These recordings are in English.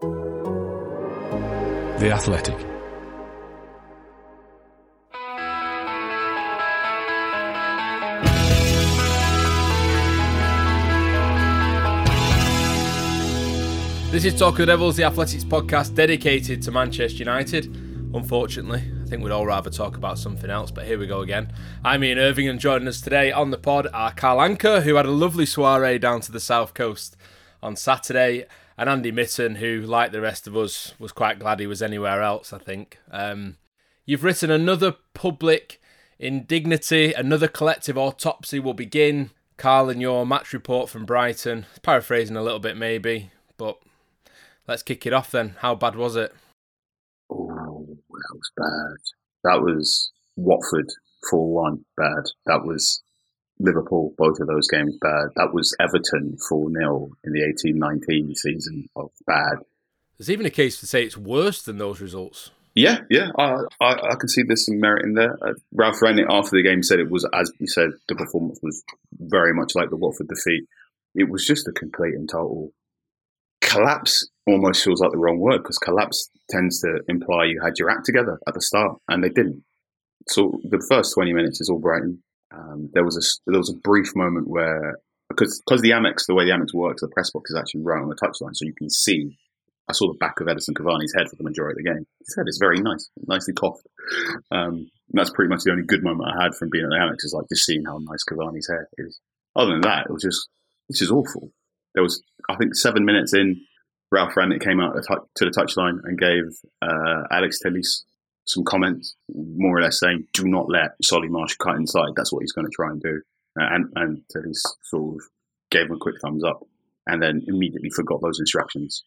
The Athletic. This is Talk of the Devils, the Athletics podcast dedicated to Manchester United. Unfortunately, I think we'd all rather talk about something else, but here we go again. I'm Ian Irving, and joining us today on the pod are Carl Anka, who had a lovely soiree down to the south coast on Saturday, and Andy Mitten, who, like the rest of us, was quite glad he was anywhere else, I think. Um, you've written another public indignity, another collective autopsy will begin. Carl, and your match report from Brighton, paraphrasing a little bit maybe, but let's kick it off then. How bad was it? Oh, well that was bad. That was Watford 4 1 bad. That was Liverpool, both of those games bad. That was Everton 4 0 in the 18 19 season of bad. There's even a case to say it's worse than those results. Yeah, yeah, I, I, I can see there's some merit in there. Uh, Ralph Rangnick after the game said it was, as he said, the performance was very much like the Watford defeat. It was just a complete and total collapse. Almost feels like the wrong word because collapse tends to imply you had your act together at the start, and they didn't. So the first 20 minutes is all Brighton. Um, there was a there was a brief moment where because because the Amex the way the Amex works, the press box is actually right on the touchline, so you can see I saw the back of Edinson Cavani's head for the majority of the game. His head is very nice, nicely coughed. Um, that's pretty much the only good moment I had from being at the Amex is like just seeing how nice Cavani's hair is. Other than that, it was just this is awful. There was I think seven minutes in, Ralph Rangnick came out to the touchline and gave uh, Alex Telles some comments, more or less saying, "Do not let Solly March cut inside." That's what he's going to try and do. Uh, and and Telles sort of gave him a quick thumbs up, and then immediately forgot those instructions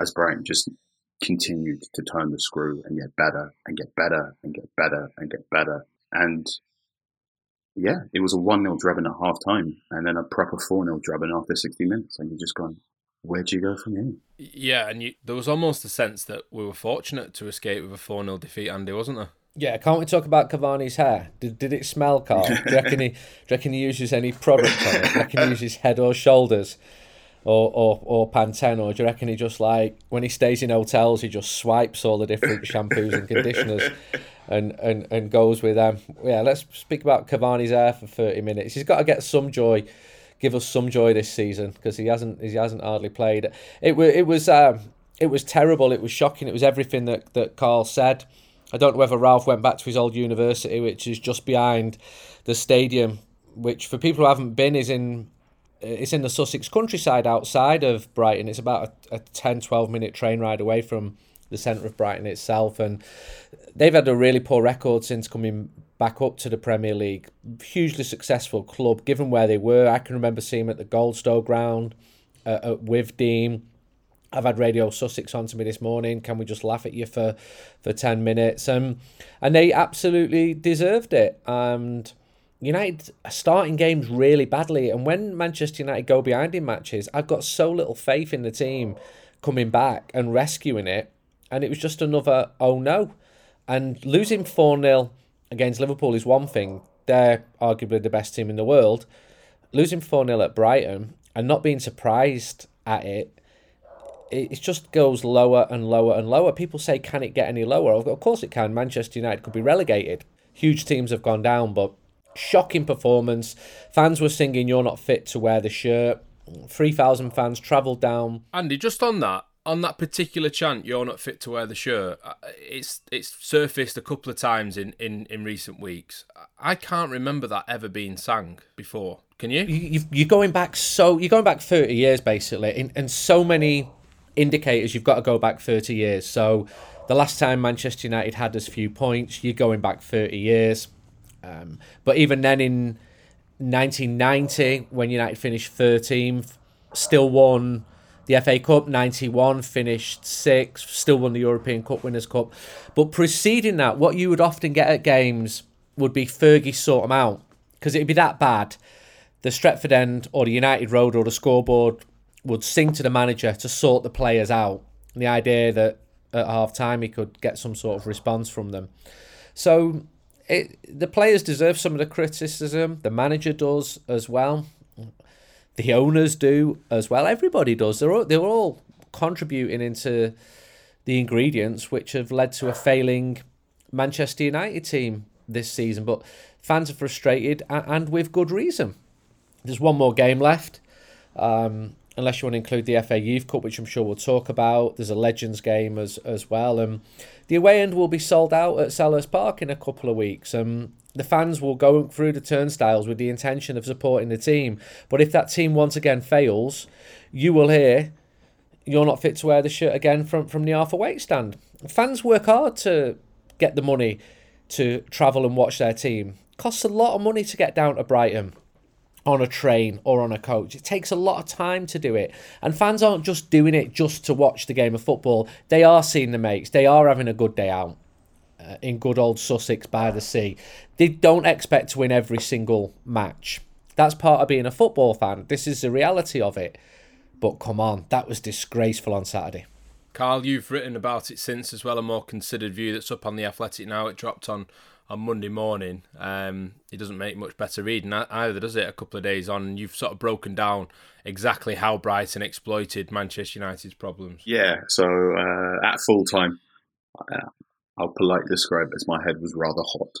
as Brighton just continued to turn the screw and get better and get better and get better and get better. And yeah, it was a 1 0 drubbing at half time and then a proper 4 0 drubbing after 60 minutes. And you're just going, where do you go from here? Yeah, and you, there was almost a sense that we were fortunate to escape with a 4 0 defeat, Andy, wasn't there? Yeah, can't we talk about Cavani's hair? Did, did it smell, Carl? Do you, reckon he, do you reckon he uses any product on it? Do you reckon he uses head or shoulders? or, or, or Pantene, or do you reckon he just like when he stays in hotels, he just swipes all the different shampoos and conditioners, and, and, and goes with them? Yeah, let's speak about Cavani's hair for thirty minutes. He's got to get some joy, give us some joy this season because he hasn't he hasn't hardly played. It was it was um, it was terrible. It was shocking. It was everything that that Carl said. I don't know whether Ralph went back to his old university, which is just behind the stadium, which for people who haven't been is in it's in the Sussex countryside outside of Brighton. It's about a, a 10, 12 minute train ride away from the centre of Brighton itself. And they've had a really poor record since coming back up to the Premier League. Hugely successful club, given where they were. I can remember seeing them at the Goldstone ground uh, at Withdean. I've had Radio Sussex on to me this morning. Can we just laugh at you for, for 10 minutes? Um, and they absolutely deserved it. And United are starting games really badly, and when Manchester United go behind in matches, I've got so little faith in the team coming back and rescuing it. And it was just another oh no. And losing 4 0 against Liverpool is one thing. They're arguably the best team in the world. Losing 4 0 at Brighton and not being surprised at it, it just goes lower and lower and lower. People say, can it get any lower? Of course it can. Manchester United could be relegated. Huge teams have gone down, but Shocking performance. Fans were singing "You're not fit to wear the shirt." Three thousand fans travelled down. Andy, just on that, on that particular chant, "You're not fit to wear the shirt," uh, it's it's surfaced a couple of times in in in recent weeks. I can't remember that ever being sang before. Can you? you you're going back so you're going back thirty years basically, and and so many indicators. You've got to go back thirty years. So the last time Manchester United had as few points, you're going back thirty years um, but even then, in 1990, when United finished 13th, still won the FA Cup, 91, finished sixth, still won the European Cup Winners' Cup. But preceding that, what you would often get at games would be Fergie sort them out because it'd be that bad. The Stretford end or the United Road or the scoreboard would sing to the manager to sort the players out. The idea that at half time he could get some sort of response from them. So it, the players deserve some of the criticism. The manager does as well. The owners do as well. Everybody does. They're all, they're all contributing into the ingredients which have led to a failing Manchester United team this season. But fans are frustrated and with good reason. There's one more game left. Um, unless you want to include the FA Youth Cup, which I'm sure we'll talk about. There's a Legends game as as well. Um, the away end will be sold out at Selhurst Park in a couple of weeks. Um, the fans will go through the turnstiles with the intention of supporting the team. But if that team once again fails, you will hear you're not fit to wear the shirt again from, from the Arthur Wait stand. Fans work hard to get the money to travel and watch their team. Costs a lot of money to get down to Brighton on a train or on a coach. It takes a lot of time to do it. And fans aren't just doing it just to watch the game of football. They are seeing the mates. They are having a good day out uh, in good old Sussex by the sea. They don't expect to win every single match. That's part of being a football fan. This is the reality of it. But come on, that was disgraceful on Saturday. Carl, you've written about it since as well, a more considered view that's up on the Athletic now. It dropped on on Monday morning. Um, it doesn't make much better reading either, does it? A couple of days on, you've sort of broken down exactly how Brighton exploited Manchester United's problems. Yeah, so uh, at full time, I'll politely describe it as my head was rather hot.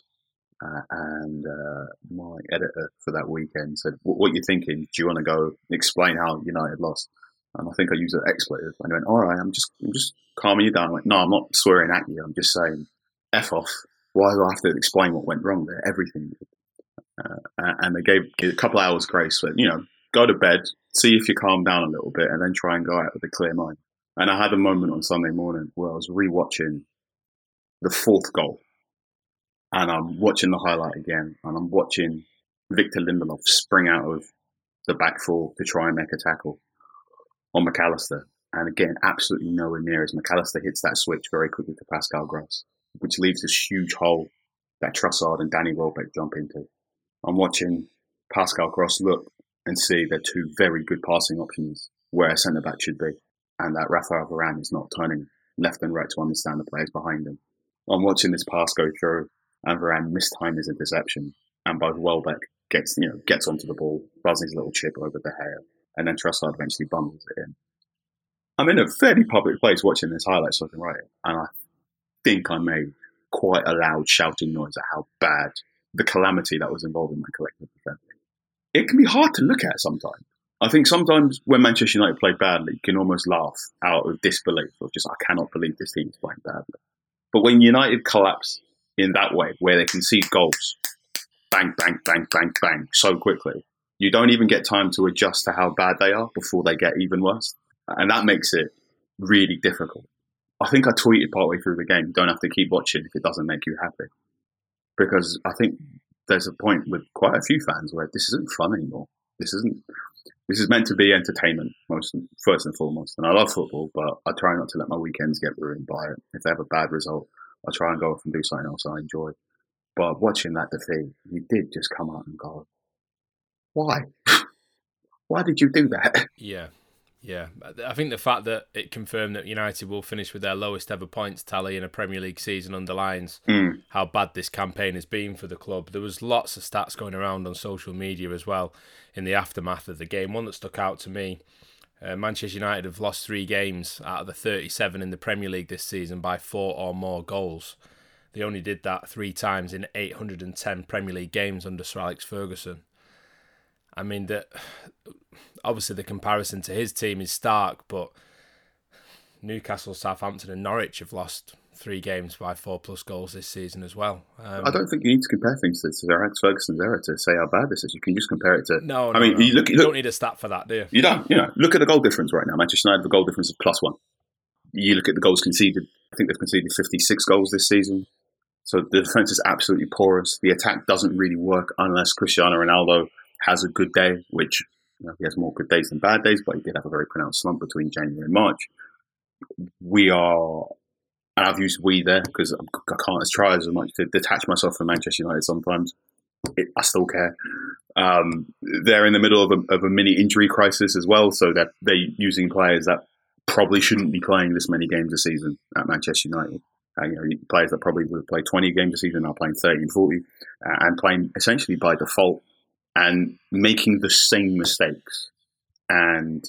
Uh, and uh, my editor for that weekend said, "What are you thinking? Do you want to go explain how United lost?" And I think I used an expletive. And I went, "All right, I'm just, I'm just calming you down." I went, "No, I'm not swearing at you. I'm just saying, f off why do I have to explain what went wrong there? Everything. Uh, and they gave a couple hours grace, but you know, go to bed, see if you calm down a little bit, and then try and go out with a clear mind. And I had a moment on Sunday morning where I was rewatching the fourth goal, and I'm watching the highlight again, and I'm watching Victor Lindelof spring out of the back four to try and make a tackle on Mac Allister. And again, absolutely nowhere near as Mac Allister hits that switch very quickly to Pascal Gross which leaves this huge hole that Trossard and Danny Welbeck jump into. I'm watching Pascal Gross look and see they're two very good passing options where a centre back should be, and that Rafael Varane is not turning left and right to understand the players behind him. I'm watching this pass go through, and Varane mistimed his interception, and both Welbeck gets you know gets onto the ball, buzzing his little chip over the hair, and then Trossard eventually bundles it in. I'm in a fairly public place watching this highlight so I can write it, and I think I made quite a loud shouting noise at how bad the calamity that was involved in my collective defence. It can be hard to look at sometimes. I think sometimes when Manchester United play badly, you can almost laugh out of disbelief or just, I cannot believe this team is playing badly. But when United collapse in that way, where they concede goals, bang, bang, bang, bang, bang, so quickly, you don't even get time to adjust to how bad they are before they get even worse. And that makes it really difficult. I think I tweeted partway through the game, don't have to keep watching if it doesn't make you happy. Because I think there's a point with quite a few fans where this isn't fun anymore. This isn't. This is meant to be entertainment, most first and foremost. And I love football, but I try not to let my weekends get ruined by it. If they have a bad result, I try and go off and do something else I enjoy. But watching that defeat, you did just come out and go, "Why? Why did you do that?" Yeah, yeah, I think the fact that it confirmed that United will finish with their lowest ever points tally in a Premier League season underlines mm. how bad this campaign has been for the club. There was lots of stats going around on social media as well in the aftermath of the game. One that stuck out to me: uh, Manchester United have lost three games out of the 37 in the Premier League this season by four or more goals. They only did that three times in 810 Premier League games under Sir Alex Ferguson. I mean that obviously the comparison to his team is stark, but Newcastle, Southampton, and Norwich have lost three games by four plus goals this season as well. Um, I don't think you need to compare things to Sir Alex Ferguson's era to say how bad this is. You can just compare it to. No, I mean, no. you look. You look, don't need a stat for that, do you? You don't. You know, look at the goal difference right now. Manchester United have a goal difference of plus one. You look at the goals conceded. I think they've conceded 56 goals this season. So the defense is absolutely porous. The attack doesn't really work unless Cristiano Ronaldo has a good day, which You know, he has more good days than bad days, but he did have a very pronounced slump between January and March. We are, and I've used we there because I can't try as much to detach myself from Manchester United sometimes. It, I still care. Um, they're in the middle of a, of a mini injury crisis as well, so that they're using players that probably shouldn't be playing this many games a season at Manchester United. Uh, you know, players that probably would have played 20 games a season are playing 30 and 40, uh, and playing essentially by default and making the same mistakes and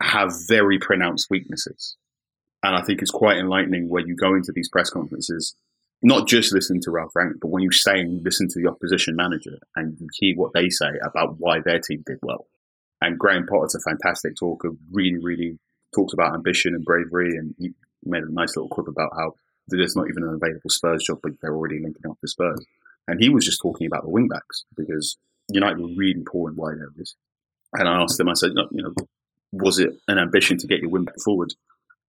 have very pronounced weaknesses. And I think it's quite enlightening when you go into these press conferences, not just listen to Ralph Rangnick, but when you say and listen to the opposition manager and you hear what they say about why their team did well. And Graham Potter's a fantastic talker, really, really talks about ambition and bravery. And he made a nice little quip about how there's not even an available Spurs job, but they're already linking up with Spurs. And he was just talking about the wingbacks because United were really poor in wide areas. And I asked him, I said, you know, was it an ambition to get your wingback forward?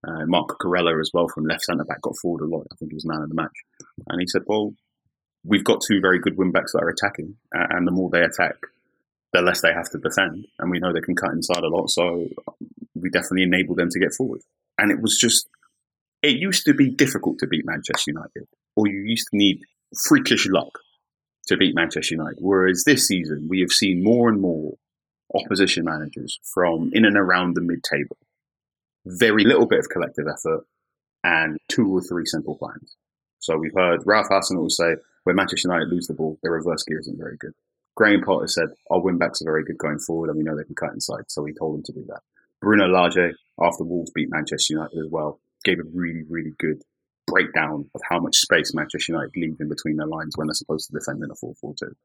Uh, Marc Cucurella as well from left centre back got forward a lot. I think he was man of the match. And he said, well, we've got two very good wingbacks that are attacking, and the more they attack, the less they have to defend. And we know they can cut inside a lot, so we definitely enable them to get forward. And it was just, it used to be difficult to beat Manchester United, or you used to need freakish luck to beat Manchester United. Whereas this season, we have seen more and more opposition managers from in and around the mid table. Very little bit of collective effort and two or three simple plans. So we've heard Ralph Hasenhüttl say when Manchester United lose the ball, their reverse gear isn't very good. Graham Potter said our wingbacks are very good going forward and we know they can cut inside, so we told them to do that. Bruno Lage, after Wolves beat Manchester United as well, gave a really, really good breakdown of how much space Manchester United leave in between their lines when they're supposed to defend in a 4 4 2.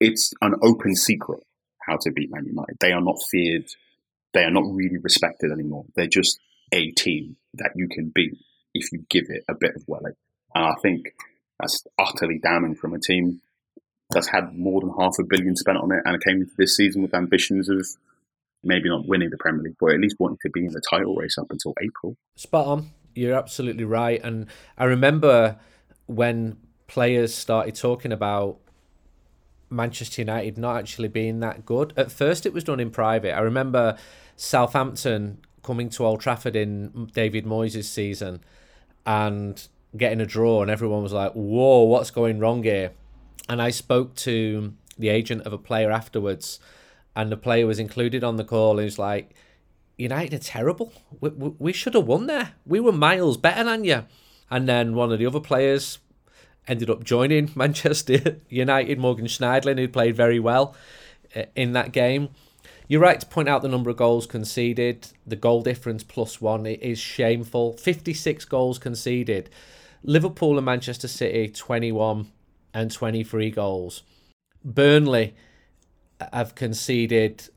It's an open secret how to beat Man United. They are not feared. They are not really respected anymore. They're just a team that you can beat if you give it a bit of welling. And I think that's utterly damning from a team that's had more than half a billion spent on it and came into this season with ambitions of maybe not winning the Premier League, but at least wanting to be in the title race up until April. Spot on. You're absolutely right. And I remember when players started talking about Manchester United not actually being that good. At first, it was done in private. I remember Southampton coming to Old Trafford in David Moyes' season and getting a draw, and everyone was like, "Whoa, what's going wrong here?" And I spoke to the agent of a player afterwards, and the player was included on the call. He was like, "United are terrible. We, we, we should have won there. We were miles better than you." And then one of the other players ended up joining Manchester United, Morgan Schneiderlin, who played very well uh, in that game. You're right to point out the number of goals conceded. The goal difference plus one is shameful. 56 goals conceded. Liverpool and Manchester City, 21 and 23 goals. Burnley have conceded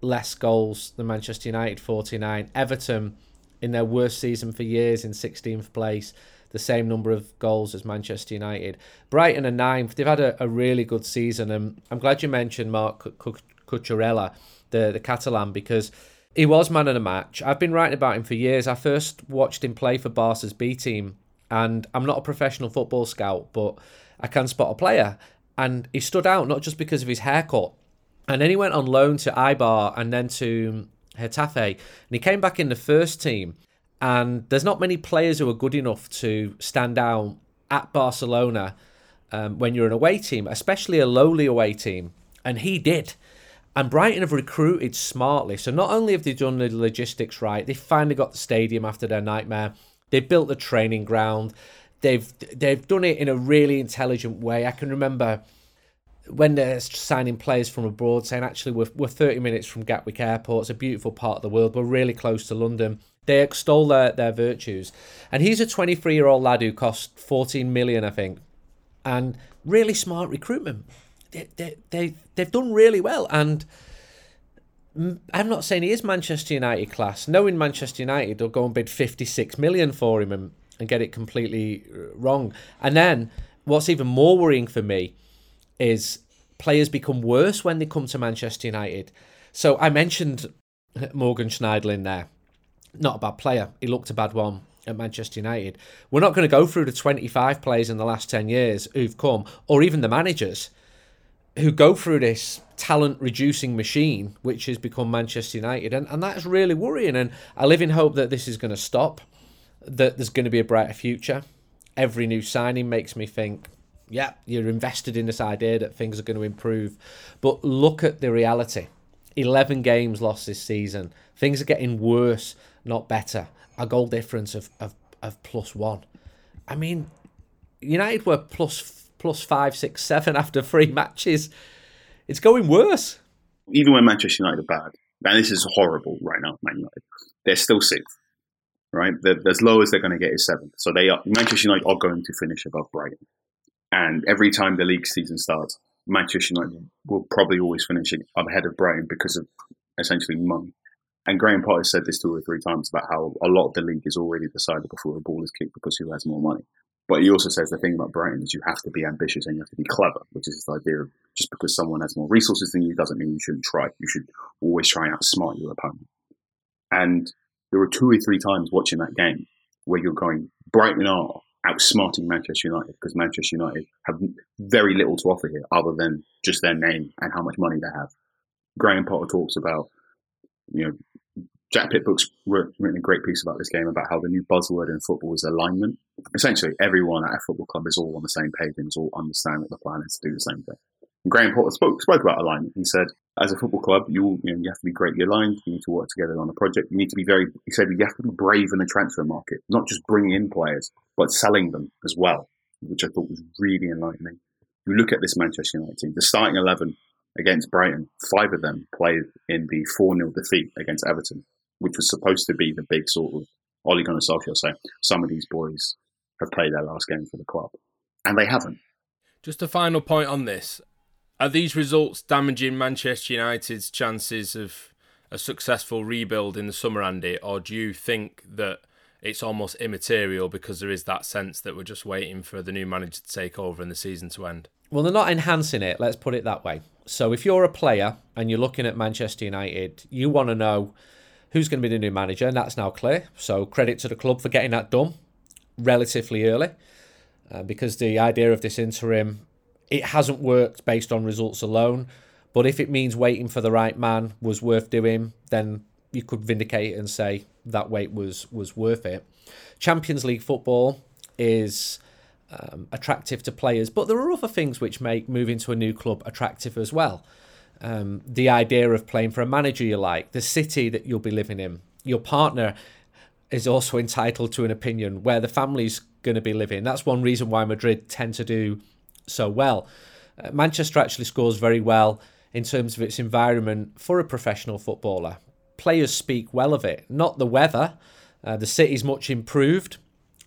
less goals than Manchester United, 49. Everton, in their worst season for years, in 16th place the same number of goals as Manchester United. Brighton are ninth. They've had a, a really good season, and I'm glad you mentioned Marc Cucurella, the the Catalan, because he was man of the match. I've been writing about him for years. I first watched him play for Barca's B team, and I'm not a professional football scout, but I can spot a player, and he stood out not just because of his haircut. And then he went on loan to Eibar and then to Getafe, and he came back in the first team and there's not many players who are good enough to stand out at Barcelona um, when you're an away team, especially a lowly away team. And he did. And Brighton have recruited smartly. So not only have they done the logistics right, they finally got the stadium after their nightmare. They built the training ground. They've they've done it in a really intelligent way. I can remember when they're signing players from abroad, saying actually we're, we're 30 minutes from Gatwick Airport. It's a beautiful part of the world. We're really close to London. They extol their, their virtues. And he's a 23 year old lad who cost 14 million, I think. And really smart recruitment. They, they, they, they've done really well. And I'm not saying he is Manchester United class. Knowing Manchester United, they'll go and bid 56 million for him and, and get it completely wrong. And then what's even more worrying for me is players become worse when they come to Manchester United. So I mentioned Morgan Schneiderlin there not a bad player. He looked a bad one at Manchester United. We're not going to go through the 25 players in the last 10 years who've come, or even the managers who go through this talent reducing machine, which has become Manchester United. And, and that is really worrying. And I live in hope that this is going to stop, that there's going to be a brighter future. Every new signing makes me think, yeah, you're invested in this idea that things are going to improve. But look at the reality 11 games lost this season. Things are getting worse, not better. A goal difference of, of, of plus one. I mean, United were plus plus five, six, seven after three matches. It's going worse. Even when Manchester United are bad, and this is horrible right now, Man United, they're still sixth. Right, they're, as low as they're going to get is seventh. So they are Manchester United are going to finish above Brighton. And every time the league season starts, Manchester United will probably always finish ahead of Brighton because of essentially money. And Graham Potter said this two or three times about how a lot of the league is already decided before the ball is kicked because who has more money. But he also says the thing about Brighton is you have to be ambitious and you have to be clever, which is this idea of just because someone has more resources than you doesn't mean you shouldn't try. You should always try and outsmart your opponent. And there were two or three times watching that game where you're going, Brighton are outsmarting Manchester United because Manchester United have very little to offer here other than just their name and how much money they have. Graham Potter talks about, you know, Jack Pitt-Brooke's written a great piece about this game about how the new buzzword in football is alignment. Essentially, everyone at a football club is all on the same page and is all understand what the plan is to do the same thing. And Graham Potter spoke, spoke about alignment. He said, as a football club, you you, know, you have to be greatly aligned. You need to work together on a project. You need to be very. He said you have to be brave in the transfer market, not just bringing in players, but selling them as well, which I thought was really enlightening. You look at this Manchester United team, the starting eleven against Brighton, five of them played in the four 0 defeat against Everton which was supposed to be the big sort of Ole Gunnar Solskjaer saying some of these boys have played their last game for the club, and they haven't. Just a final point on this: Are these results damaging Manchester United's chances of a successful rebuild in the summer, Andy, or do you think that? It's almost immaterial because there is that sense that we're just waiting for the new manager to take over and the season to end. Well, they're not enhancing it, let's put it that way. So, if you're a player and you're looking at Manchester United, you want to know who's going to be the new manager, and that's now clear. So credit to the club for getting that done relatively early, uh, because the idea of this interim it hasn't worked based on results alone. But if it means waiting for the right man was worth doing, then you could vindicate and say that wait was was worth it. Champions League football is um, attractive to players, but there are other things which make moving to a new club attractive as well um, the idea of playing for a manager you like, the city that you'll be living in. Your partner is also entitled to an opinion where the family's going to be living. That's one reason why Madrid tend to do so well. Uh, Manchester actually scores very well in terms of its environment for a professional footballer. Players speak well of it, not the weather. Uh, the city's much improved,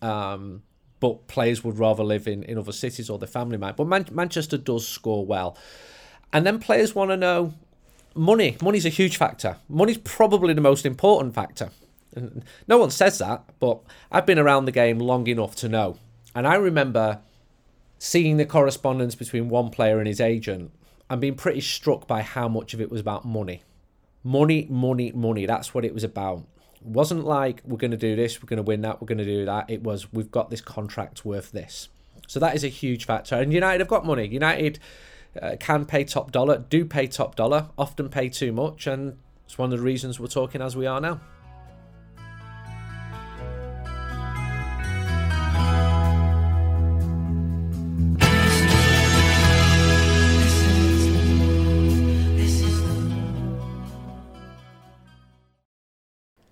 um, but players would rather live in, in other cities or their family might. But Man- Manchester does score well. And then players want to know money. Money's a huge factor. Money's probably the most important factor. And no one says that, but I've been around the game long enough to know. And I remember seeing the correspondence between one player and his agent and being pretty struck by how much of it was about money. Money, money, money. That's what it was about. It wasn't like we're going to do this, we're going to win that, we're going to do that. It was we've got this contract worth this. So that is a huge factor. And United have got money. United uh, can pay top dollar, do pay top dollar, often pay too much, and it's one of the reasons we're talking as we are now.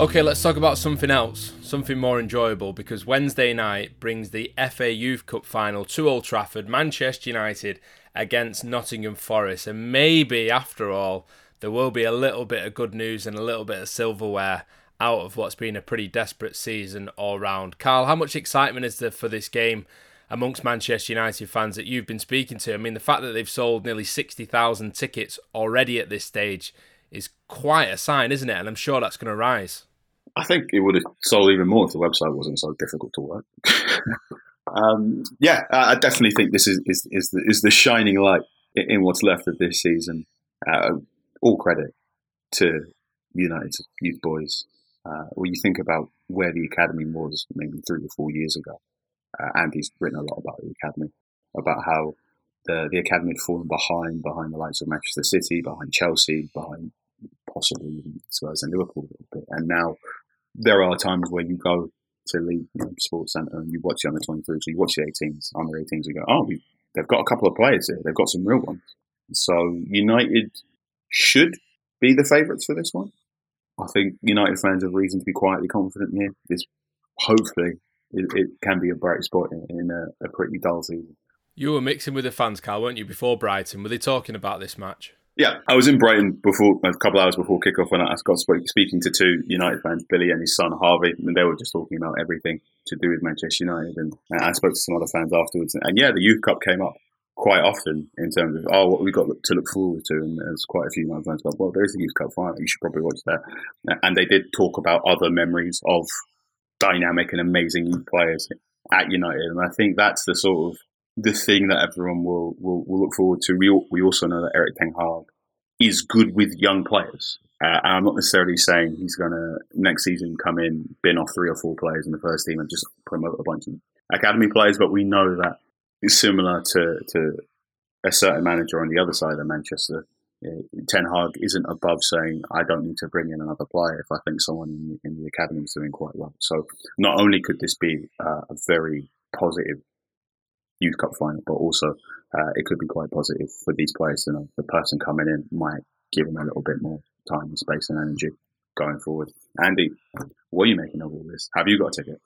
Okay, let's talk about something else, something more enjoyable, because Wednesday night brings the FA Youth Cup final to Old Trafford, Manchester United against Nottingham Forest. And maybe, after all, there will be a little bit of good news and a little bit of silverware out of what's been a pretty desperate season all round. Carl, how much excitement is there for this game amongst Manchester United fans that you've been speaking to? I mean, the fact that they've sold nearly 60,000 tickets already at this stage is quite a sign, isn't it? And I'm sure that's going to rise. I think it would have sold even more if the website wasn't so difficult to work. um, yeah, I definitely think this is is, is, the, is the shining light in what's left of this season. Uh, all credit to United's youth boys. Uh, when you think about where the academy was maybe three or four years ago, uh, Andy's written a lot about the academy, about how the the academy had fallen behind behind the likes of Manchester City, behind Chelsea, behind possibly even Spurs and Liverpool a little bit. And now there are times where you go to the you know, sports centre and you watch the under 23s, so you watch the 18s, under 18s, you go, oh, they've got a couple of players here. They've got some real ones. So United should be the favourites for this one. I think United fans have reason to be quietly confident here. This hopefully it, it can be a bright spot in, in a, a, pretty dull season. You were mixing with the fans, Carl, weren't you, before Brighton? Were they talking about this match? Yeah, I was in Brighton before a couple hours before kickoff when I got speaking to two United fans, Billy and his son Harvey, and they were just talking about everything to do with Manchester United. And I spoke to some other fans afterwards, and yeah, the Youth Cup came up quite often in terms of oh what we got to look forward to. And there's quite a few United fans go well there's the Youth Cup final. You should probably watch that. And they did talk about other memories of dynamic and amazing youth players at United. And I think that's the sort of the thing that everyone will will, will look forward to we, we also know that Erik Ten Hag is good with young players uh, and I'm not necessarily saying he's going to next season come in bin off three or four players in the first team and just promote a bunch of academy players but we know that it's similar to, to a certain manager on the other side of Manchester. Ten Hag isn't above saying, I don't need to bring in another player if I think someone in, in the academy is doing quite well. So not only could this be uh, a very positive Youth Cup final, but also uh, it could be quite positive for these players to know the person coming in might give them a little bit more time and space and energy going forward. Andy, what are you making of all this? Have you got a ticket?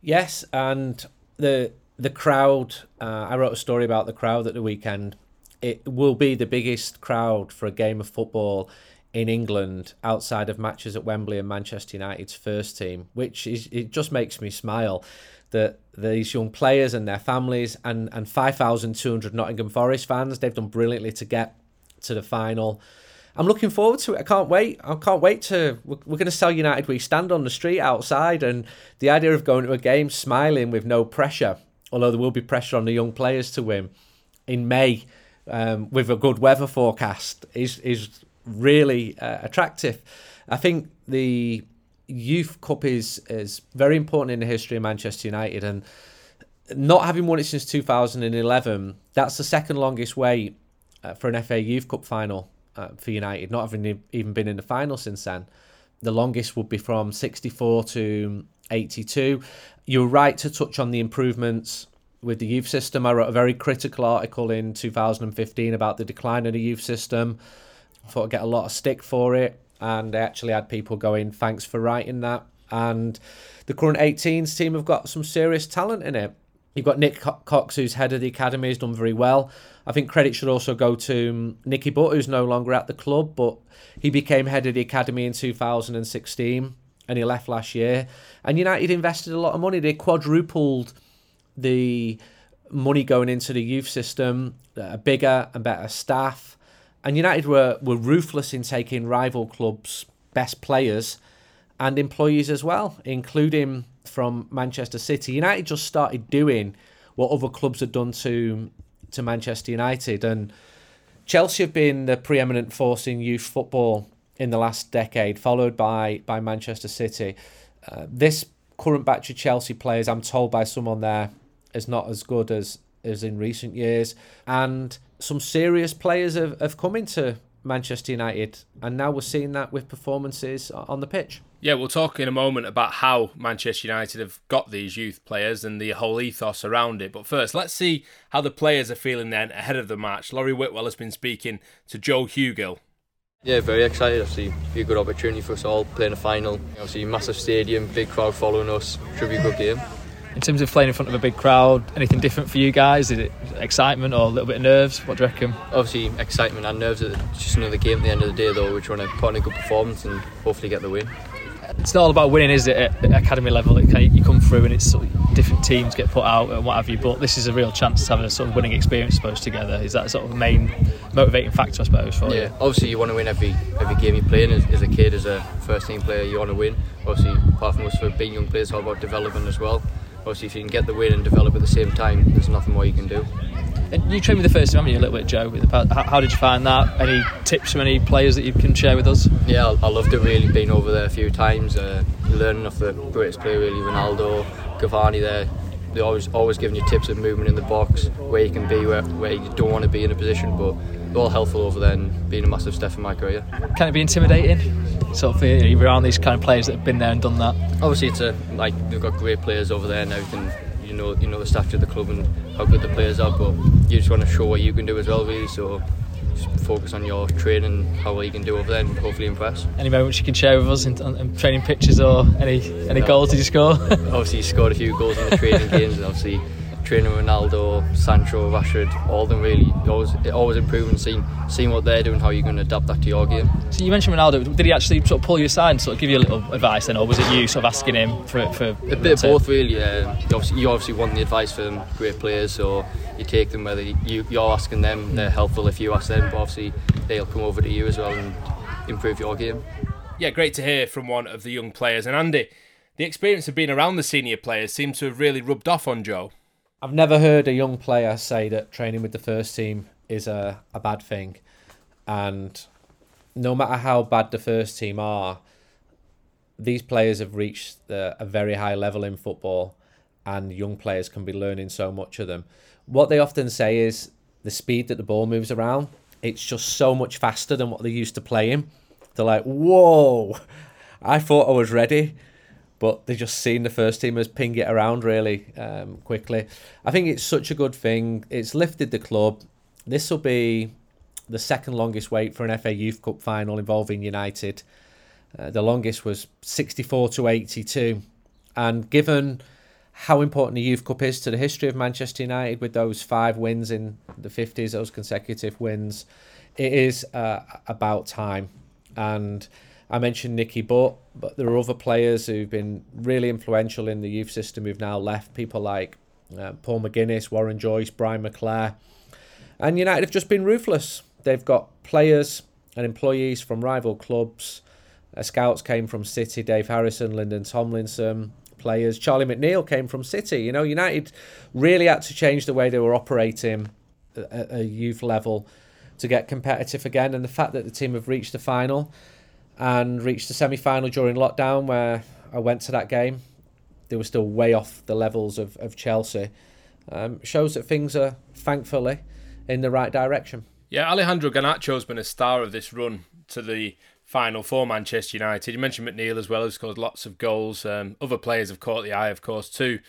Yes, and the the crowd. Uh, I wrote a story about the crowd at the weekend. It will be the biggest crowd for a game of football in England outside of matches at Wembley and Manchester United's first team, which is it just makes me smile that these young players and their families and and 5,200 Nottingham Forest fans they've done brilliantly to get to the final. I'm looking forward to it. I can't wait. I can't wait to. We're, going to sell United. We stand on the street outside, and the idea of going to a game smiling with no pressure although there will be pressure on the young players to win in May um, with a good weather forecast is is really uh, attractive. I think the Youth Cup is is very important in the history of Manchester United and not having won it since 2011 that's the second longest wait uh, for an FA Youth Cup final uh, for United not having even been in the final since then the longest would be from 64 to 82 you're right to touch on the improvements with the youth system. I wrote a very critical article in 2015 about the decline of the youth system. I thought I'd get a lot of stick for it, and I actually had people going, "Thanks for writing that." And the current 18s team have got some serious talent in it. You've got Nick Cox, who's head of the academy, has done very well. I think credit should also go to um, Nicky Butt, who's no longer at the club, but he became head of the academy in 2016 and he left last year. And United invested a lot of money. They quadrupled the money going into the youth system, a bigger and better staff. And United were, were ruthless in taking rival clubs' best players and employees as well, including from Manchester City. United just started doing what other clubs had done to to Manchester United. And Chelsea have been the preeminent force in youth football in the last decade, followed by by Manchester City. Uh, this current batch of Chelsea players, I'm told by someone there, is not as good as as in recent years, and some serious players have, have come into Manchester United, and now we're seeing that with performances on the pitch. Yeah, we'll talk in a moment about how Manchester United have got these youth players and the whole ethos around it. But first, let's see how the players are feeling then ahead of the match. Laurie Whitwell has been speaking to Joe Hugill Yeah, very excited. Obviously, be a good opportunity for us all playing a final. Obviously, massive stadium, big crowd following us. Should be a good game. In terms of playing in front of a big crowd, anything different for you guys? Is it excitement or a little bit of nerves? What do you reckon? Obviously, excitement and nerves. It's just another game at the end of the day, though. We're trying to put in a good performance and hopefully get the win. It's not all about winning, is it? At academy level, it you come through and it's sort of different teams get put out and what have you. But this is a real chance to have a sort of winning experience, I suppose, together. Is that sort of the main motivating factor, I suppose, for yeah, you? obviously you want to win every every game you play in. As, as a kid, as a first team player, you want to win. Obviously, apart from us for being young players, it's all about development as well. Obviously, if you can get the win and develop at the same time, there's nothing more you can do. And you trained with the first team, haven't you, a little bit, Joe? How, how did you find that? Any tips from any players that you can share with us? Yeah, I, I loved it really, being over there a few times, uh, learning off the greatest player really, Ronaldo, Cavani there. They're always, always giving you tips of movement in the box, where you can be, where, where you don't want to be in a position, but all helpful over there and being a massive step in my career. Can it be intimidating? Sort of, you're around these kind of players that have been there and done that? Obviously, it's a, like, they've got great players over there now and everything you know you know the stature of the club and how good the players are, but you just want to show what you can do as well, really. So focus on your training, how well you can do over there, and hopefully impress. Any moments you can share with us in, in training pictures or any any no. goals did you score? obviously, you scored a few goals in the training games, and obviously training Ronaldo, Sancho, Rashford, all of them really always always improving, seeing seeing what they're doing, how you're going to adapt that to your game. So you mentioned Ronaldo. Did he actually sort of pull you aside and sort of give you a little advice then, or was it you sort of asking him for, for a bit of both really? Uh, you, obviously, you obviously want the advice from great players, so you take them whether you, you're asking them, they're helpful if you ask them, but obviously they'll come over to you as well and improve your game. Yeah, great to hear from one of the young players. And Andy, the experience of being around the senior players seems to have really rubbed off on Joe. I've never heard a young player say that training with the first team is a, a bad thing. And no matter how bad the first team are, these players have reached the, a very high level in football, and young players can be learning so much of them. What they often say is the speed that the ball moves around, it's just so much faster than what they used to play in. They're like, whoa, I thought I was ready but they just seen the first teamers ping it around really um, quickly. I think it's such a good thing. It's lifted the club. This will be the second longest wait for an FA Youth Cup final involving United. Uh, the longest was 64 to 82. And given how important the Youth Cup is to the history of Manchester United with those five wins in the 50s, those consecutive wins, it is uh, about time. And I mentioned Nicky Butt, but there are other players who've been really influential in the youth system who've now left. People like uh, Paul McGuinness, Warren Joyce, Brian McClair. And United have just been ruthless. They've got players and employees from rival clubs. Uh, scouts came from City, Dave Harrison, Lyndon Tomlinson. Players, Charlie McNeill came from City. You know, United really had to change the way they were operating at a youth level to get competitive again. And the fact that the team have reached the final and reached the semi final during lockdown where I went to that game. They were still way off the levels of, of Chelsea. Um, shows that things are thankfully in the right direction. Yeah, Alejandro Garnacho has been a star of this run to the final for Manchester United. You mentioned McNeill as well, who's scored lots of goals. Um, other players have caught the eye, of course, too,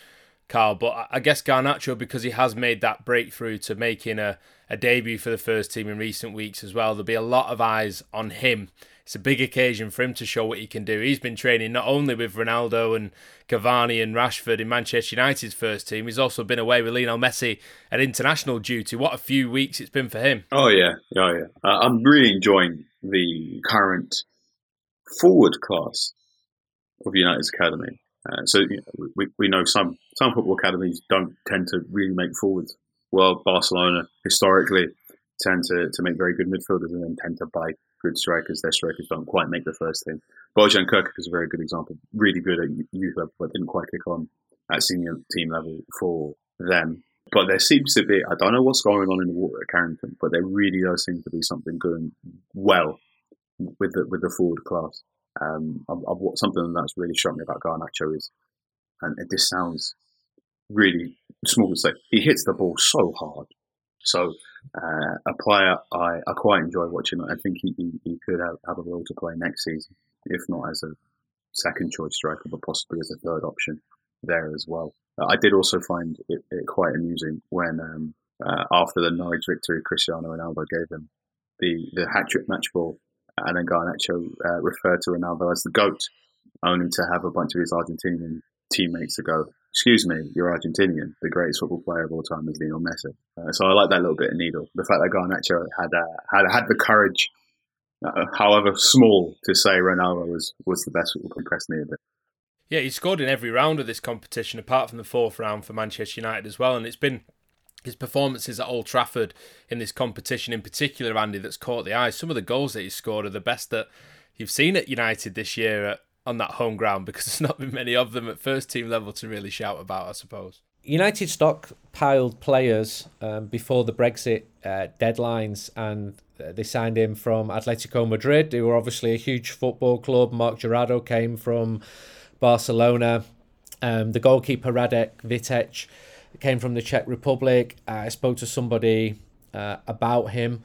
Carl. But I guess Garnacho, because he has made that breakthrough to making a, a debut for the first team in recent weeks as well, there'll be a lot of eyes on him it's a big occasion for him to show what he can do. He's been training not only with Ronaldo and Cavani and Rashford in Manchester United's first team, he's also been away with Lionel Messi at international duty. What a few weeks it's been for him. Oh, yeah. Oh, yeah. Uh, I'm really enjoying the current forward class of United's academy. Uh, so you know, we, we know some, some football academies don't tend to really make forwards. Well, Barcelona historically tend to, to make very good midfielders and then tend to buy good strikers. Their strikers don't quite make the first team. Bojan Krkic is a very good example. Really good at youth level, but didn't quite kick on at senior team level for them. But there seems to be, I don't know what's going on in the water at Carrington, but there really does seem to be something going well with the with the forward class. Um, I've, I've, something that's really struck me about Garnacho is, and this sounds really small to say, he hits the ball so hard. So uh, a player I, I quite enjoy watching. I think he, he, he could have, have, a role to play next season, if not as a second choice striker, but possibly as a third option there as well. Uh, I did also find it, it quite amusing when um, uh, after the Norwich victory, Cristiano Ronaldo gave him the, the hat trick match ball and then Garnacho uh, referred to Ronaldo as the goat, only to have a bunch of his Argentinian teammates to go, "Excuse me, you're Argentinian. The greatest football player of all time is Lionel Messi." Uh, so I like that little bit of needle. The fact that Garnacho had uh, had had the courage, uh, however small, to say Ronaldo was was the best football a bit. Yeah, he scored in every round of this competition, apart from the fourth round for Manchester United as well. And it's been his performances at Old Trafford in this competition, in particular, Andy, that's caught the eye. Some of the goals that he scored are the best that you've seen at United this year at, on that home ground because there's not been many of them at first team level to really shout about, I suppose. United stockpiled players um, before the Brexit uh, deadlines and uh, they signed him from Atletico Madrid, who were obviously a huge football club. Marc Jurado came from Barcelona. Um, the goalkeeper Radek Vitek came from the Czech Republic. Uh, I spoke to somebody uh, about him,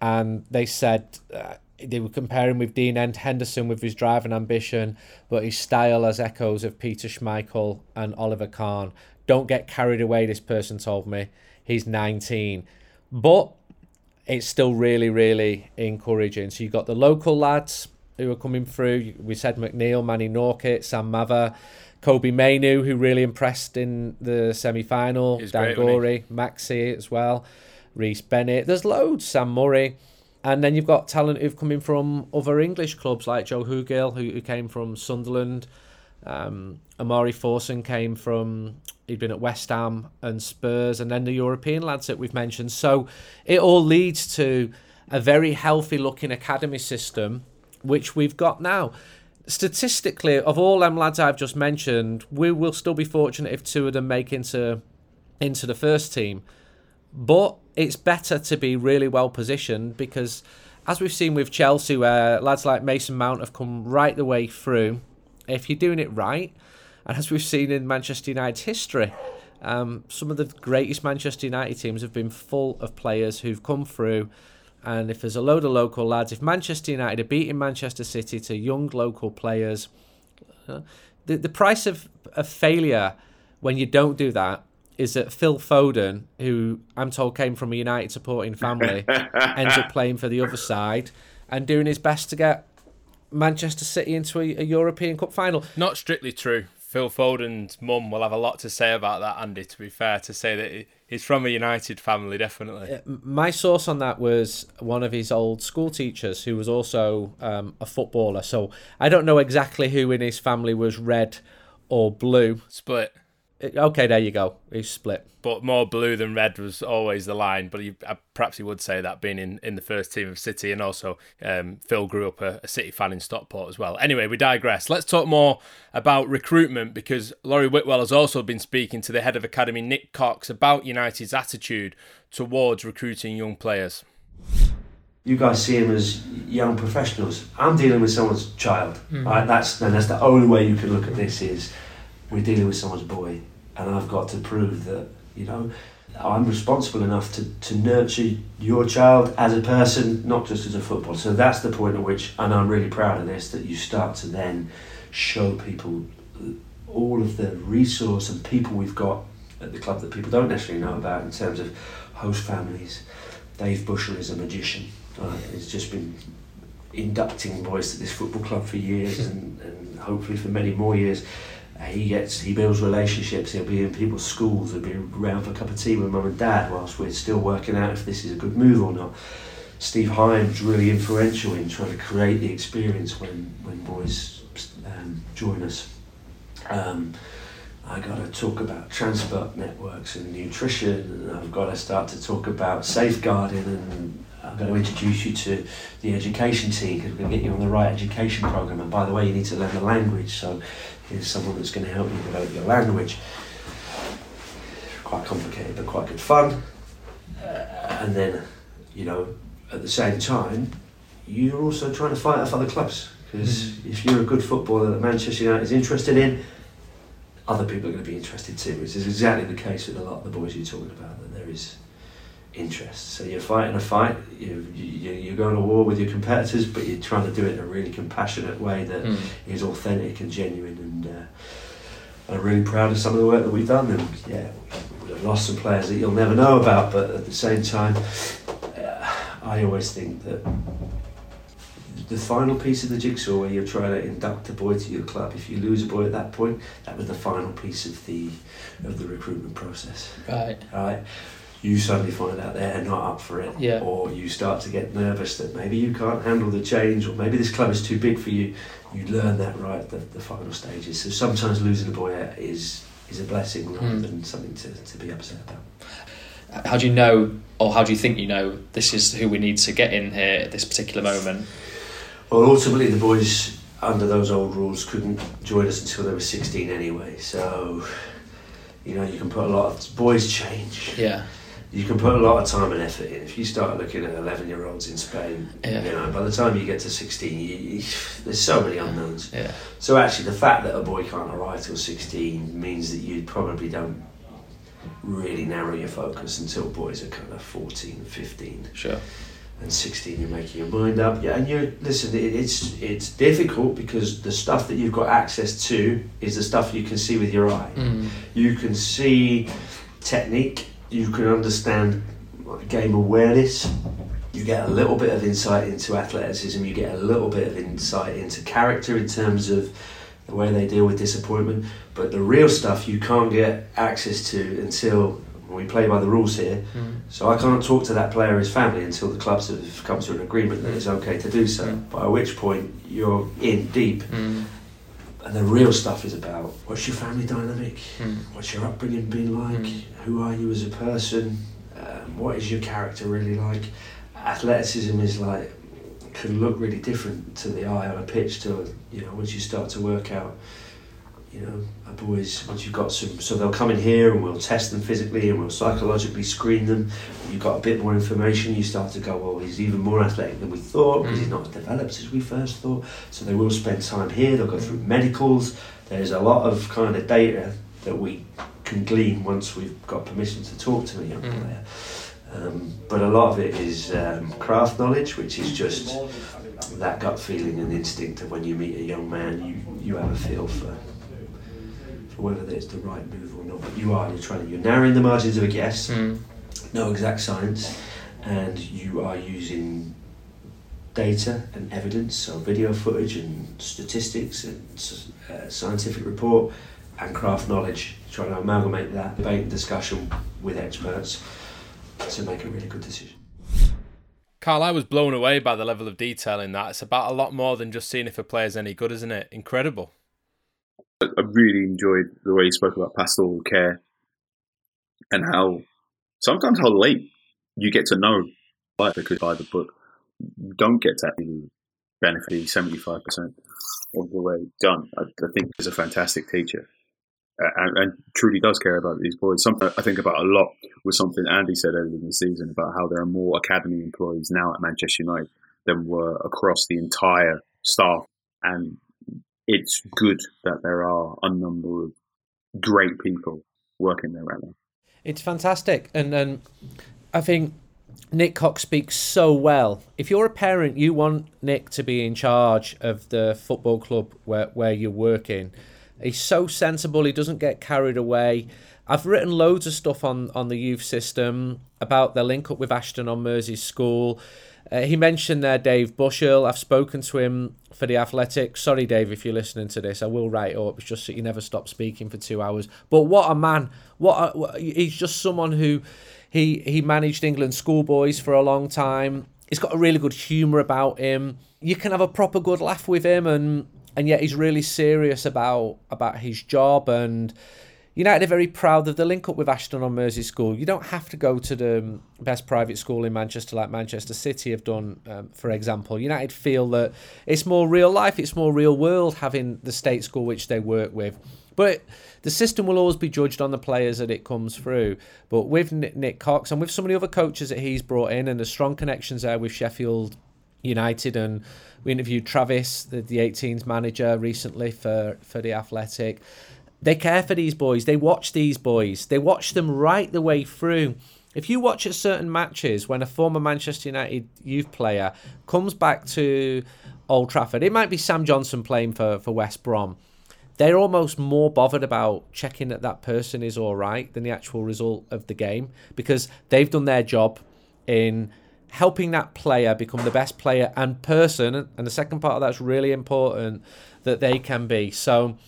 and they said uh, they were comparing with Dean Henderson with his drive and ambition, but his style has echoes of Peter Schmeichel and Oliver Kahn. Don't get carried away, this person told me. He's 19. But it's still really, really encouraging. So you've got the local lads who are coming through. We said McNeill, Manni Norkett, Sam Mather, Kobbie Mainoo, who really impressed in the semi final, Dan Gorey, Maxi as well, Rhys Bennett. There's loads, Sam Murray. And then you've got talent who've come in from other English clubs like Joe Hugill, who, who came from Sunderland. Um, Omari Forson came from, he'd been at West Ham and Spurs, and then the European lads that we've mentioned. So it all leads to a very healthy looking academy system, which we've got now statistically, of all them lads I've just mentioned, we will still be fortunate if two of them make into into the first team. But it's better to be really well positioned because, as we've seen with Chelsea, where lads like Mason Mount have come right the way through, if you're doing it right, and as we've seen in Manchester United's history, um, some of the greatest Manchester United teams have been full of players who've come through. And if there's a load of local lads, if Manchester United are beating Manchester City to young local players, uh, the the price of, of failure when you don't do that is that Phil Foden, who I'm told came from a United supporting family, ends up playing for the other side and doing his best to get Manchester City into a, a European Cup final. Not strictly true. Phil Foden's mum will have a lot to say about that, Andy, to be fair, to say that he's from a United family, definitely. My source on that was one of his old school teachers who was also um, a footballer. So I don't know exactly who in his family was red or blue. Split. Okay, there you go. He's split. But more blue than red was always the line. But he, uh, perhaps he would say that being in, in the first team of City, and also um, Phil grew up a, a, City fan in Stockport as well. Anyway, we digress. Let's talk more about recruitment because Laurie Whitwell has also been speaking to the head of academy Nick Cox about United's attitude towards recruiting young players. You guys see him as young professionals. I'm dealing with someone's child. Mm. Right? That's and that's the only way you can look at this is we're dealing with someone's boy and I've got to prove that you know I'm responsible enough to, to nurture your child as a person, not just as a footballer. So that's the point at which, and I'm really proud of this, that you start to then show people all of the resource and people we've got at the club that people don't necessarily know about in terms of host families. Dave Bushell is a magician. Uh, he's just been inducting boys to this football club for years and, and hopefully for many more years he gets he builds relationships. He'll be in people's schools. He'll be around for a cup of tea with mum and dad whilst we're still working out if this is a good move or not. Steve Himes really influential in trying to create the experience when when boys um, join us. Um, I got to talk about transport networks and nutrition, and I've got to start to talk about safeguarding, and I'm going to introduce you to the education team because we're going to get you on the right education program. And by the way, you need to learn the language, so is someone that's going to help you develop your language. Quite complicated, but quite good fun. Uh, and then, you know, at the same time, you're also trying to fight off other clubs. Because mm. if you're a good footballer that Manchester United is interested in, other people are going to be interested too, which is exactly the case with a lot of the boys you're talking about. That there is interest. So you're fighting a fight. You, you you're going to war with your competitors, but you're trying to do it in a really compassionate way that mm. is authentic and genuine. And uh, I'm really proud of some of the work that we've done. And yeah, we've lost some players that you'll never know about, but at the same time, uh, I always think that the final piece of the jigsaw where you're trying to induct a boy to your club. If you lose a boy at that point, that was the final piece of the of the recruitment process. Right. Right. You suddenly find out they're not up for it, Yeah. or you start to get nervous that maybe you can't handle the change, or maybe this club is too big for you. You learn that right at the, the final stages. So sometimes losing a boy is is a blessing rather Mm. than something to, to be upset about. How do you know, or how do you think you know, this is who we need to get in here at this particular moment? Well, ultimately, the boys under those old rules couldn't join us until they were 16 anyway. So, you know, you can put a lot of boys change. Yeah. You can put a lot of time and effort in. If you start looking at 11 year olds in Spain, Yeah. you know, by the time you get to 16, you, you, there's so many unknowns. Yeah. So, actually, the fact that a boy can't arrive till 16 means that you probably don't really narrow your focus until boys are kind of 14, 15 Sure. and 16 you're making your mind up yeah and you listen it, it's it's difficult because the stuff that you've got access to is the stuff you can see with your eye Mm. you can see technique you can understand game awareness you get a little bit of insight into athleticism you get a little bit of insight into character in terms of the way they deal with disappointment but the real stuff you can't get access to until we play by the rules here Mm. so I can't talk to that player or his family until the clubs have come to an agreement that it's okay to do so. By which point you're in deep, Mm. And the real stuff is about what's your family dynamic, Mm. what's your upbringing been like, who are you as a person, um, what is your character really like. Athleticism is like can look really different to the eye on a pitch to you know once you start to work out you know, boys, once you've got some, so they'll come in here and we'll test them physically and we'll psychologically screen them. When you've got a bit more information, you start to go, well, he's even more athletic than we thought because he's not as developed as we first thought. So they will spend time here, they'll go through medicals. There's a lot of kind of data that we can glean once we've got permission to talk to a young player. Um, but a lot of it is um, craft knowledge, which is just that gut feeling and instinct of when you meet a young man, you, you have a feel for whether it's the right move or not. But you are, you're trying to, you're narrowing the margins of a guess, Mm. no exact science, and you are using data and evidence, so video footage and statistics and uh, scientific report and craft knowledge, trying to amalgamate that debate and discussion with experts to make a really good decision. Carl, I was blown away by the level of detail in that. It's about a lot more than just seeing if a player's any good, isn't it? Incredible. I really enjoyed the way he spoke about pastoral care and how sometimes how late you get to know life because by the book you don't get to actually benefit seventy five percent of the way done. I, I think he's a fantastic teacher. And, and truly does care about these boys. Something I think about a lot was something Andy said earlier in the season about how there are more academy employees now at Manchester United than were across the entire staff, and it's good that there are a number of great people working there right now. It's fantastic, and and I think Nick Cox speaks so well. If you're a parent, you want Nick to be in charge of the football club where where you're working. He's so sensible. He doesn't get carried away. I've written loads of stuff on on the youth system about their link up with Ashton on Mersey's school. Uh, he mentioned there Dave Bushell. I've spoken to him for the Athletics. Sorry, Dave, if you're listening to this, I will write up. It's just that you never stop speaking for two hours. But what a man! What, a, he's just someone who he he managed England schoolboys for a long time. He's got a really good humour about him. You can have a proper good laugh with him, and and yet he's really serious about about his job and. United are very proud of the link up with Ashton on Mersey School. You don't have to go to the best private school in Manchester like Manchester City have done, um, for example. United feel that it's more real life, it's more real world having the state school which they work with. But the system will always be judged on the players that it comes through. But with Nick Nick Cox and with some of the other coaches that he's brought in and the strong connections there with Sheffield United and we interviewed Travis, the, the 18s manager, recently for, for the Athletic. They care for these boys. They watch these boys. They watch them right the way through. If you watch at certain matches when a former Manchester United youth player comes back to Old Trafford, it might be Sam Johnstone playing for, for West Brom. They're almost more bothered about checking that that person is all right than the actual result of the game because they've done their job in helping that player become the best player and person. And the second part of that's really important that they can be. So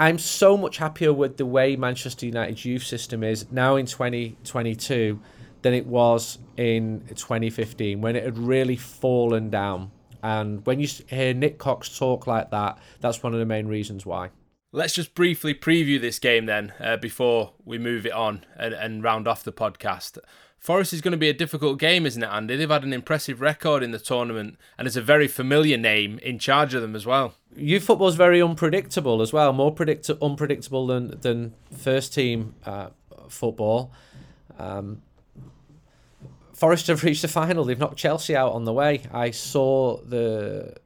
I'm so much happier with the way Manchester United's youth system is now in 2022 than it was in 2015 when it had really fallen down. And when you hear Nick Cox talk like that, that's one of the main reasons why. Let's just briefly preview this game then uh, before we move it on and, and round off the podcast. Forest is going to be a difficult game, isn't it, Andy? They've had an impressive record in the tournament, and it's a very familiar name in charge of them as well. Youth football is very unpredictable as well, more predict- unpredictable than than first team uh, football. Um, Forest have reached the final. They've knocked Chelsea out on the way. I saw the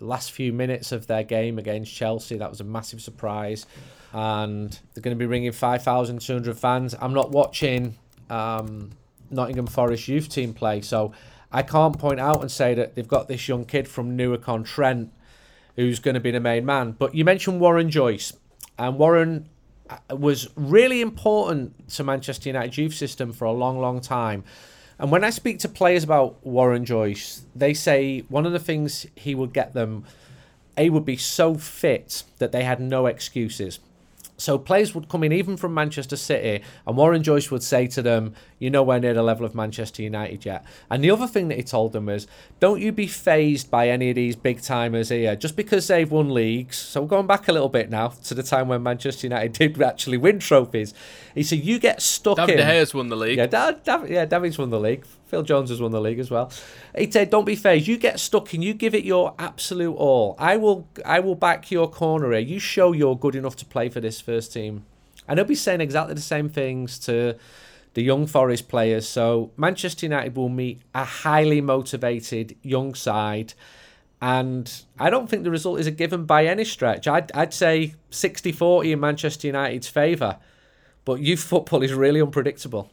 last few minutes of their game against Chelsea. That was a massive surprise. And they're going to be ringing 5,200 fans. I'm not watching um, Nottingham Forest youth team play, so I can't point out and say that they've got this young kid from Newark on Trent who's going to be the main man. But you mentioned Warren Joyce, and Warren uh, was really important to Manchester United youth system for a long, long time. And when I speak to players about Warren Joyce, they say one of the things he would get them, A, would be so fit that they had no excuses. So players would come in even from Manchester City, and Warren Joyce would say to them, "You're nowhere near the level of Manchester United yet." And the other thing that he told them was, "Don't you be phased by any of these big timers here, just because they've won leagues." So we're going back a little bit now to the time when Manchester United did actually win trophies. He said, "You get stuck David in." De Gea's won the league. Yeah, da- Dav- yeah, David's won the league. Phil Jones has won the league as well. He said, "Don't be phased. You get stuck and You give it your absolute all. I will. I will back your corner here. You show you're good enough to play for this first team." And he'll be saying exactly the same things to the young Forest players. So Manchester United will meet a highly motivated young side. And I don't think the result is a given by any stretch. I'd, I'd say 60 40 in Manchester United's favour. But youth football is really unpredictable.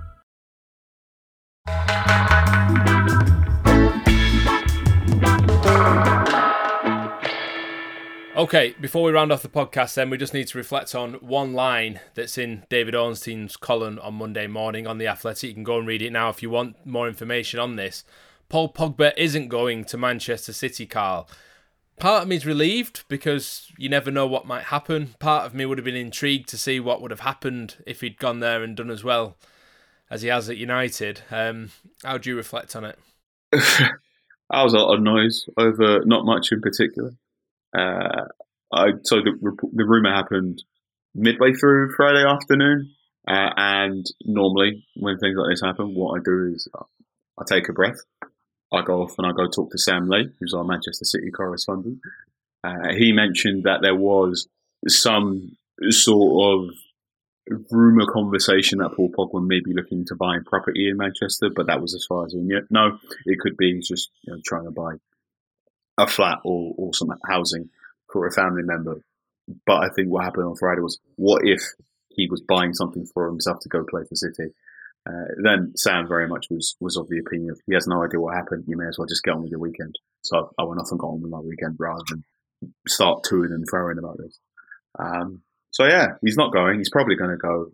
Okay, before we round off the podcast, then we just need to reflect on one line that's in David Ornstein's column on Monday morning on the Athletic. You can go and read it now if you want more information on this. Paul Pogba isn't going to Manchester City, Carl. Part of me is relieved because you never know what might happen. Part of me would have been intrigued to see what would have happened if he'd gone there and done as well as he has at United. Um, how do you reflect on it? I was a lot of noise over not much in particular. Uh, I so the the rumor happened midway through Friday afternoon, uh, and normally when things like this happen, what I do is I take a breath. I go off and I go talk to Sam Lee, who's our Manchester City correspondent. Uh, he mentioned that there was some sort of rumor conversation that Paul Pogba may be looking to buy property in Manchester, but that was as far as we knew. No, it could be just you know, trying to buy a flat or, or some housing for a family member. But I think what happened on Friday was, what if he was buying something for himself to go play for City? Uh, then Sam very much was was of the opinion of he has no idea what happened. You may as well just get on with your weekend. So I went off and got on with my weekend rather than start toing and throwing about this. Um, so yeah, he's not going. He's probably going to go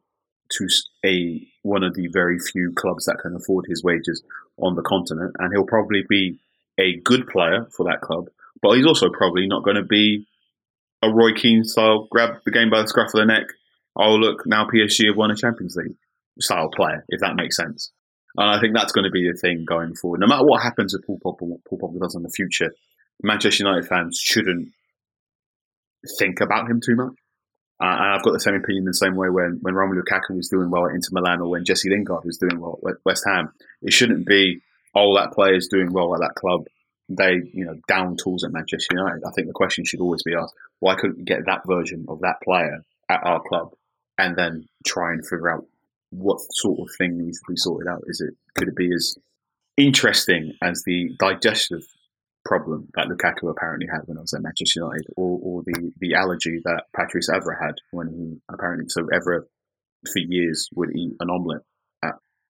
to a one of the very few clubs that can afford his wages on the continent, and he'll probably be a good player for that club. But he's also probably not going to be a Roy Keane style grab the game by the scruff of the neck. Oh look, now PSG have won a Champions League style player, if that makes sense. And I think that's going to be the thing going forward. No matter what happens with Paul Pogba, what Paul Pogba does in the future, Manchester United fans shouldn't think about him too much. Uh, and I've got the same opinion the same way when, when Romelu Lukaku was doing well at Inter Milan or when Jesse Lingard was doing well at West Ham. It shouldn't be, oh, that player's doing well at that club. They, you know, down tools at Manchester United. I think the question should always be asked, why couldn't we get that version of that player at our club and then try and figure out what sort of thing needs to be sorted out? Is it, could it be as interesting as the digestive problem that Lukaku apparently had when I was at Manchester United, or, or the, the allergy that Patrice Evra had when he apparently so Evra for years would eat an omelette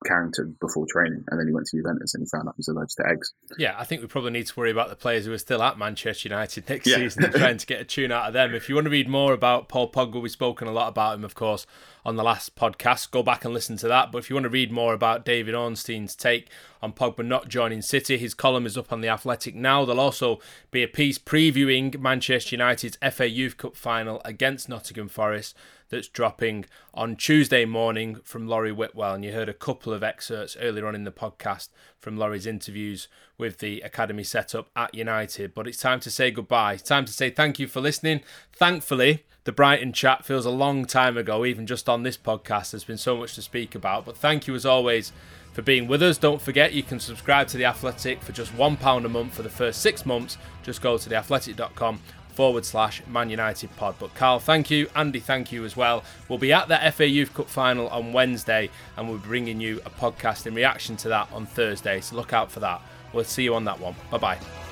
Carrington before training, and then he went to Juventus and he found out he was allergic to eggs. Yeah, I think we probably need to worry about the players who are still at Manchester United next Yeah. season, trying to get a tune out of them. If you want to read more about Paul Pogba, we've spoken a lot about him, of course, on the last podcast. Go back and listen to that. But if you want to read more about David Ornstein's take on Pogba not joining City, his column is up on the Athletic now. There'll also be a piece previewing Manchester United's FA Youth Cup final against Nottingham Forest that's dropping on Tuesday morning from Laurie Whitwell. And you heard a couple of excerpts earlier on in the podcast from Laurie's interviews with the academy setup at United. But it's time to say goodbye. It's time to say thank you for listening. Thankfully, the Brighton chat feels a long time ago, even just on this podcast. There's been so much to speak about. But thank you as always for being with us. Don't forget you can subscribe to The Athletic for just £1 a month for the first six months. Just go to theathletic.com forward slash Man United pod. But Carl, thank you. Andy, thank you as well. We'll be at the FA Youth Cup final on Wednesday and we'll be bringing you a podcast in reaction to that on Thursday. So look out for that. We'll see you on that one. Bye bye.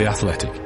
The Athletic.